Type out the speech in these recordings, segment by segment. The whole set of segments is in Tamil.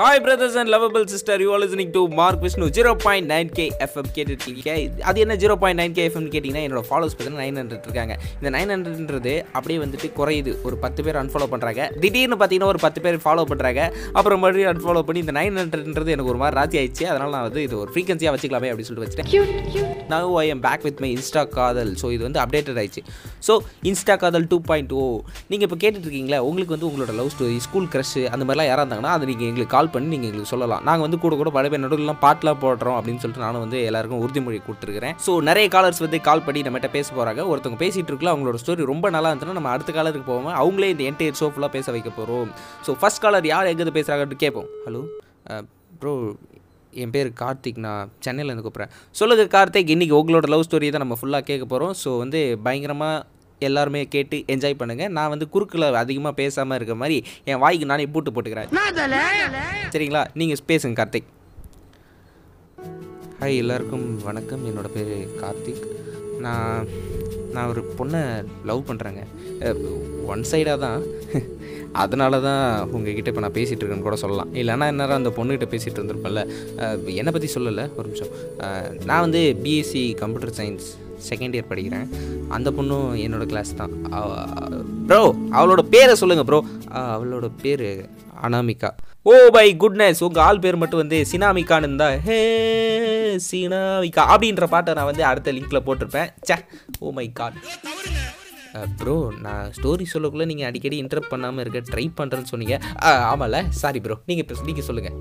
Hi brothers and lovable sister you are listening to Mark Vishnu zero point nine K FM கேட்டுருக்கீங்க அது என்ன zero point nine K FM கேட்டிங்கன்னா என்னோட ஃபாலோஸ் பார்த்தீங்கன்னா நைன் ஹண்ட்ரட் இருக்காங்க. இந்த நைன் ஹண்ட்ரட்ன்றது அப்படியே வந்துட்டு குறையுது. ஒரு பத்து பேர் அன்ஃபாலோ பண்ணுறாங்க திடீர்னு பார்த்தீங்கன்னா ஒரு பத்து பேர் ஃபாலோ பண்ணுறாங்க அப்புறம் மறுபடியும் அன்ஃபாலோ பண்ணி இந்த நைன் ஹண்ட்ரட்ன்றது எனக்கு ஒரு மாதிரி ராசி ஆயிடுச்சு. அதனால் நான் வந்து இது ஒரு ஃப்ரீக்வன்சியாக வச்சுக்கலாமே அப்படின்னு சொல்லிட்டு வச்சுட்டேன். Now I am back with my insta காதல் ஸோ இது வந்து அப்டேட்டட் ஆயிடுச்சு. ஸோ இன்ஸ்டா காதல் டூ பாயிண்ட் ஓ நீங்கள் இப்போ கேட்டுட்டு இருக்கீங்களா உங்களுக்கு வந்து உங்களோட லவ் ஸ்டோரி ஸ்கூல் க்ரஷ் அந்த மாதிரிலாம் யாராக இருந்தாங்கன்னா அது நீங்கள் எங்களுக்கு கால் பண்ணி நீங்கள் எங்களுக்கு சொல்லலாம். நாங்கள் வந்து கூட கூட பல பேர் நடுவில்லாம் பாட்டெலாம் போடுறோம் அப்படின்னு சொல்லிட்டு நானும் வந்து எல்லாருக்கும் உறுதிமொழி கொடுத்துருக்கிறேன். ஸோ நிறைய காலர்ஸ் வந்து கால் பண்ணி நம்மகிட்ட பேச போகிறாங்க ஒருத்தவங்க பேசிகிட்டு இருக்கலாம். அவங்களோட ஸ்டோரி ரொம்ப நல்லா இருந்துச்சுன்னா நம்ம அடுத்த காலருக்கு போவோம் அவங்களே இந்த என்டையர் ஷோ ஃபுல்லாக பேச வைக்க போகிறோம் ஸோ ஃபஸ்ட் காலர் யார் எங்கேருந்து பேசுகிறாங்கன்னு கேட்போம் ஹலோ ப்ரோ uh, என் பேர் கார்த்திக். நான் சென்னையில் இருந்து கூப்பிட்றேன். சொல்லுங்கள் கார்த்திக் இன்றைக்கி உங்களோட லவ் ஸ்டோரி தான் நம்ம ஃபுல்லாக கேட்க போகிறோம் ஸோ வந்து பயங்கரமாக எல்லாருமே கேட்டு என்ஜாய் பண்ணுங்கள் நான் வந்து குறுக்கில் அதிகமாக பேசாமல் இருக்கிற மாதிரி என் வாய்க்கு நானே பூட்டு போட்டுக்கிறேன். சரிங்களா? நீங்கள் பேசுங்க கார்த்திக். ஹாய் எல்லாருக்கும் வணக்கம். என்னோடய பேர் கார்த்திக். நான் நான் ஒரு பொண்ணை லவ் பண்ணுறேங்க ஒன் சைடாக தான். அதனால தான் உங்ககிட்ட இப்போ நான் பேசிகிட்டு இருக்கேன்னு கூட சொல்லலாம். இல்லைன்னா என்ன அந்த பொண்ணுகிட்ட பேசிகிட்டு இருந்திருப்பேன்ல என்னை பற்றி சொல்லலை? ஒரு நிமிஷம். நான் வந்து BSc computer science second year படிக்கிறேன். அந்த பொண்ணும் என்னோட கிளாஸ் தான். ப்ரோ அவளோட பேரை சொல்லுங்கள் ப்ரோ அவளோட பேர் அனாமிகா. ஓ பை குட்னஸ் உங்கள் ஆள் பேர் மட்டும் வந்து சினாமிகான்னு இருந்தா ஹே சினாமிகா. அப்படின்ற பாட்டை நான் வந்து அடுத்த லிங்க்கில் போட்டிருப்பேன். Say oh my God bro நான் ஸ்டோரி சொல்லக்குள்ளே நீங்கள் அடிக்கடி இன்டரப்ட் பண்ணாமல் இருக்க ட்ரை பண்ணுறேன்னு சொன்னீங்க. ஆ, ஆமாம்ல சாரி ப்ரோ நீங்கள் இப்போ நீங்கள் சொல்லுங்கள்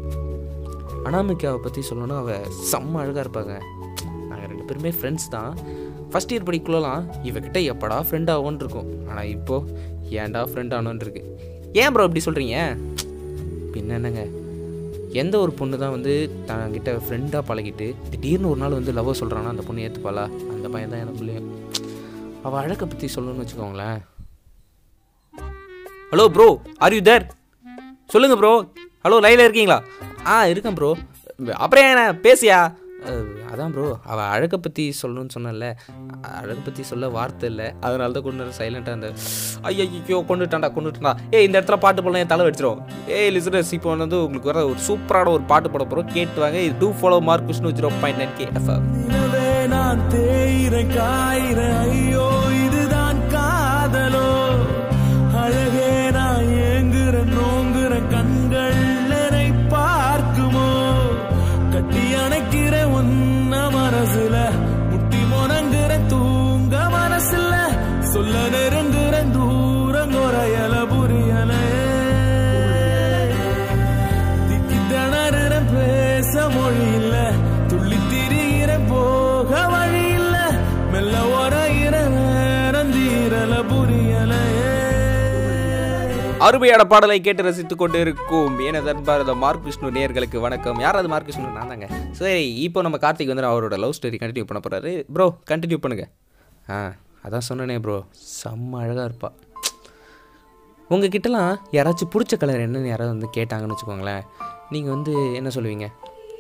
அனாமிகாவை பற்றி சொல்லணும்னா அவள் செம்ம அழகாக இருப்பாங்க. நாங்கள் ரெண்டு பேருமே ஃப்ரெண்ட்ஸ் தான். ஃபஸ்ட் இயர் படிக்குள்ளலாம் இவகிட்ட எப்படா ஃப்ரெண்ட் ஆகும்னு இருக்கும். ஆனால் இப்போது ஏன்டா ஃப்ரெண்ட் ஆனோன்னு இருக்கு. ஏன் ப்ரோ இப்படி சொல்கிறீங்க பின்ன என்னங்க? எந்த ஒரு பொண்ணு தான் வந்து தன்கிட்ட ஃப்ரெண்டாக பழகிட்டு திடீர்னு ஒரு நாள் வந்து லவ் சொல்கிறான்னா அந்த பொண்ணு ஏற்றுப்பாளா அந்த பையன் தான் எனக்குள்ளேயும். அவள் அழகை பற்றி சொல்லணும்னு வச்சுக்கோங்களேன். Hello bro are you there சொல்லுங்கள் ப்ரோ ஹலோ லைனில் இருக்கீங்களா? ஆ இருக்கேன் ப்ரோ அப்புறம் என்ன? பேசியா? அதான் ப்ரோ அவள் அழகை பற்றி சொல்லணும்னு சொன்னல அழகை பற்றி சொல்ல வார்த்தை இல்லை. அதனால தான் கொண்டு சைலண்ட்டாக அந்த ஐயோ கொண்டுட்டான்டா கொண்டுட்டான்டா. ஏய் இந்த இடத்துல பாட்டு போடலாம் என் தலை வச்சிரும் ஏய் லிசனர்ஸ் இப்போ வந்து உங்களுக்கு வர ஒரு சூப்பரான ஒரு பாட்டு போட போகிறோம் கேட்டு வாங்க. இது to follow Mark Vishnu zero point nine K FM நான் தேயிறேன் காயிறேன். ஐயோ. சொல்ல நெருங்குறேன் தூரம் புரியல. திக்கி திணறுற பேச மொழி இல்ல துள்ளி திரிகிற போக வழி இல்ல மெல்ல உரையிற நேரம் தீரல புரியல. அருமையான பாடலை கேட்டு ரசித்துக் கொண்டு இருக்கும் எனது மார்க் விஷ்ணு நேயர்களுக்கு வணக்கம். யாராவது மார்க் விஷ்ணு நான் தாங்க. சரி இப்போ நம்ம கார்த்திக் வந்து அவரோட லவ் ஸ்டோரி கண்டினியூ பண்ண போறாரு. ப்ரோ கண்டினியூ பண்ணுங்க. ஆ. அதான் சொன்னனே ப்ரோ செம்ம அழகாக இருப்பா. உங்ககிட்டலாம் யாராச்சும் பிடிச்ச கலர் என்னென்னு யாராவது வந்து கேட்டாங்கன்னு வச்சுக்கோங்களேன். நீங்கள் வந்து என்ன சொல்லுவீங்க?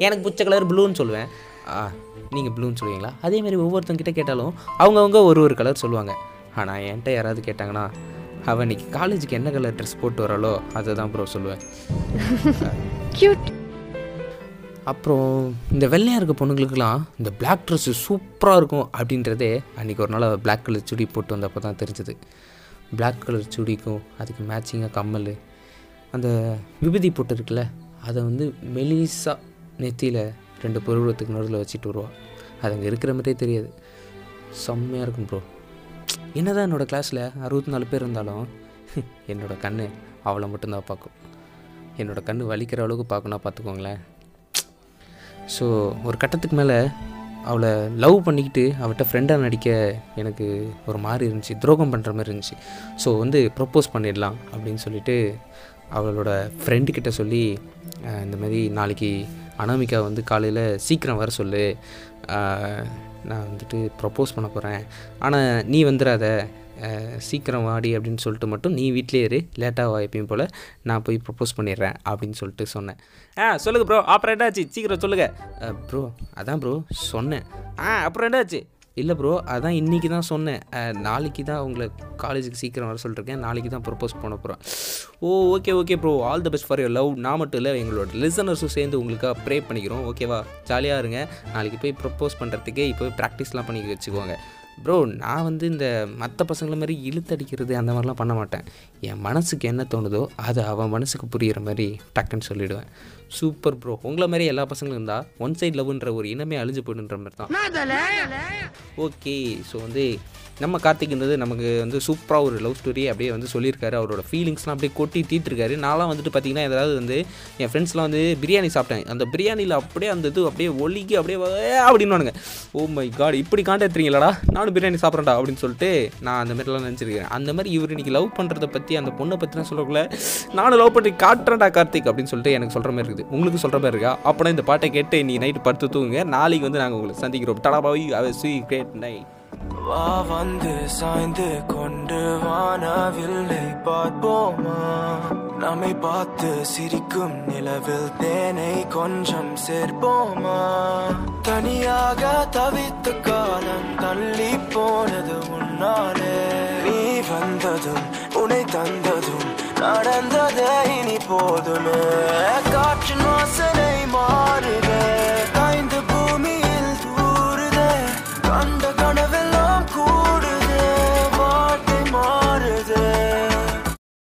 எனக்கு பிடிச்ச கலர் ப்ளூன்னு சொல்லுவேன். ஆ நீங்கள் ப்ளூன்னு சொல்லுவீங்களா? அதேமாரி ஒவ்வொருத்தங்கிட்ட கேட்டாலும் அவங்கவுங்க ஒரு ஒரு கலர் சொல்லுவாங்க. ஆனால் என்கிட்ட யாராவது கேட்டாங்கன்னா அவள் இன்னைக்கு காலேஜுக்கு என்ன கலர் ட்ரெஸ் போட்டு வராளோ அதை தான் ப்ரோ சொல்லுவேன் அப்புறம் இந்த வெள்ளையாக இருக்க பொண்ணுங்களுக்குலாம் இந்த பிளாக் ட்ரெஸ்ஸு சூப்பராக இருக்கும் அப்படின்றதே அன்றைக்கி ஒரு நாள் பிளாக் கலர் சுடி போட்டு வந்தப்போ தான் தெரிஞ்சது. பிளாக் கலர் சுடிக்கும் அதுக்கு மேட்சிங்காக கம்மல். அந்த விபூதி போட்டு இருக்குல்ல அதை வந்து மெலிசாக நெத்தியில் ரெண்டு பருவத்துக்கு நடுவில் வச்சுட்டு வருவாள் அது அங்கே இருக்கிற மாதிரியே தெரியாது. செம்மையாக இருக்கும் ப்ரோ என்னதான் என்னோடய கிளாஸில் அறுபத்தி நாலு பேர் இருந்தாலும் என்னோடய கண்ணு அவளை மட்டும்தான் பார்க்கும். என்னோடய கண்ணு வலிக்கிற அளவுக்கு பார்க்கணும் பார்த்துக்கோங்களேன். ஸோ ஒரு கட்டத்துக்கு மேலே அவளை லவ் பண்ணிக்கிட்டு அவட்ட ஃப்ரெண்டாக நடிக்க எனக்கு ஒரு மாதிரி இருந்துச்சு துரோகம் பண்ணுற மாதிரி இருந்துச்சு. ஸோ வந்து ப்ரப்போஸ் பண்ணிடலாம் அப்படின்னு சொல்லிட்டு அவளோட ஃப்ரெண்டுக்கிட்ட சொல்லி இந்த மாதிரி நாளைக்கு அனாமிகா வந்து காலையில் சீக்கிரம் வர சொல்லு. நான் வந்துட்டு ப்ரப்போஸ் பண்ண போகிறேன் ஆனால் நீ வந்துடாத. சீக்கிரம் வாடி அப்படின்னு சொல்லிட்டு மட்டும் நீ வீட்டிலே இரு. லேட்டாக வா எப்பயும் போல். நான் போய் ப்ரப்போஸ் பண்ணிடுறேன் அப்படின்னு சொல்லிட்டு சொன்னேன். ஆ சொல்லுங்கள் ப்ரோ அப்புறம் என்னாச்சு? சீக்கிரம் சொல்லுங்கள் ப்ரோ அதான் ப்ரோ சொன்னேன். ஆ அப்புறம் என்னாச்சு? இல்லை ப்ரோ அதான் இன்றைக்கி தான் சொன்னேன். நாளைக்கு தான் உங்களை காலேஜுக்கு சீக்கிரம் வர சொல்லிருக்கேன். நாளைக்கு தான் ப்ரப்போஸ் பண்ண போகிறேன் ஓ okay okay bro all the best for your love நான் மட்டும் இல்லை எங்களோட லிசனர்ஸும் சேர்ந்து உங்களுக்காக ப்ரே பண்ணிக்கிறோம். ஓகேவா ஜாலியாக இருங்க. நாளைக்கு போய் ப்ரப்போஸ் பண்ணுறதுக்கே இப்போ ப்ராக்டிஸ்லாம் பண்ணி வச்சுக்கோங்க. ப்ரோ நான் வந்து இந்த மற்ற பசங்களை மாதிரி இழுத்தடிக்கிறது அந்த மாதிரிலாம் பண்ண மாட்டேன். என் மனசுக்கு என்ன தோணுதோ அது அவன் மனசுக்கு புரிகிற மாதிரி டக்குன்னு சொல்லிவிடுவேன் சூப்பர் ப்ரோ உங்களை மாதிரி எல்லா பசங்களும் இருந்தால் ஒன் சைட் லவ்ன்ற ஒரு இனமே அழிஞ்சு போயிடுன்ற மாதிரி தான். ஓகே ஸோ வந்து நம்ம கார்த்திக்ன்றது நமக்கு வந்து சூப்பராக ஒரு லவ் ஸ்டோரி அப்படியே வந்து சொல்லியிருக்காரு. அவரோட ஃபீலிங்ஸ்லாம் அப்படியே கொட்டி தீட்டிருக்காரு நான்லாம் வந்துட்டு பார்த்தீங்கன்னா ஏதாவது வந்து என் ஃப்ரெண்ட்ஸ்லாம் வந்து பிரியாணி சாப்பிட்டேன். அந்த பிரியாணியில் அப்படியே அந்த இது அப்படியே ஒலிக்கி அப்படியே "ஏ" அப்படின்னுவானுங்க. ஓ மை காட் இப்படி காண்டாடுறீங்களாடா நானும் பிரியாணி சாப்பிட்றேன்டா அப்படின்னு சொல்லிட்டு நான் அந்த மாதிரிலாம் நினச்சிருக்கேன். அந்த மாதிரி இவர் இன்றைக்கி லவ் பண்ணுறதை பற்றி அந்த பொண்ணை பற்றிலாம் சொல்லக்குள்ள நானும் லவ் பண்ணி காட்டுறேன்டா கார்த்திக் அப்படின்னு சொல்லிட்டு எனக்கு சொல்கிற மாதிரி இருக்குது. உங்களுக்கு சொல்கிற மாதிரி இருக்கா? அப்படின்னா இந்த பாட்டை கேட்டு நீ நைட்டு படுத்து தூங்குங்க. நாளைக்கு வந்து நாங்கள் உங்களை சந்திக்கிறோம். டடாபாவி அவ கிரேட் நைட் வா வந்து சாய்ந்து கொண்டு வானவில்லை பார்ப்போமா? நம்மை பார்த்து சிரிக்கும் நிலவில் தேனை கொஞ்சம் சேர்ப்போமா? தனியாக தவித்த காலம் தள்ளி போனது உன்னாலே. நீ வந்ததும் உன்னை தந்ததும் நடந்ததே இனி போதுமே.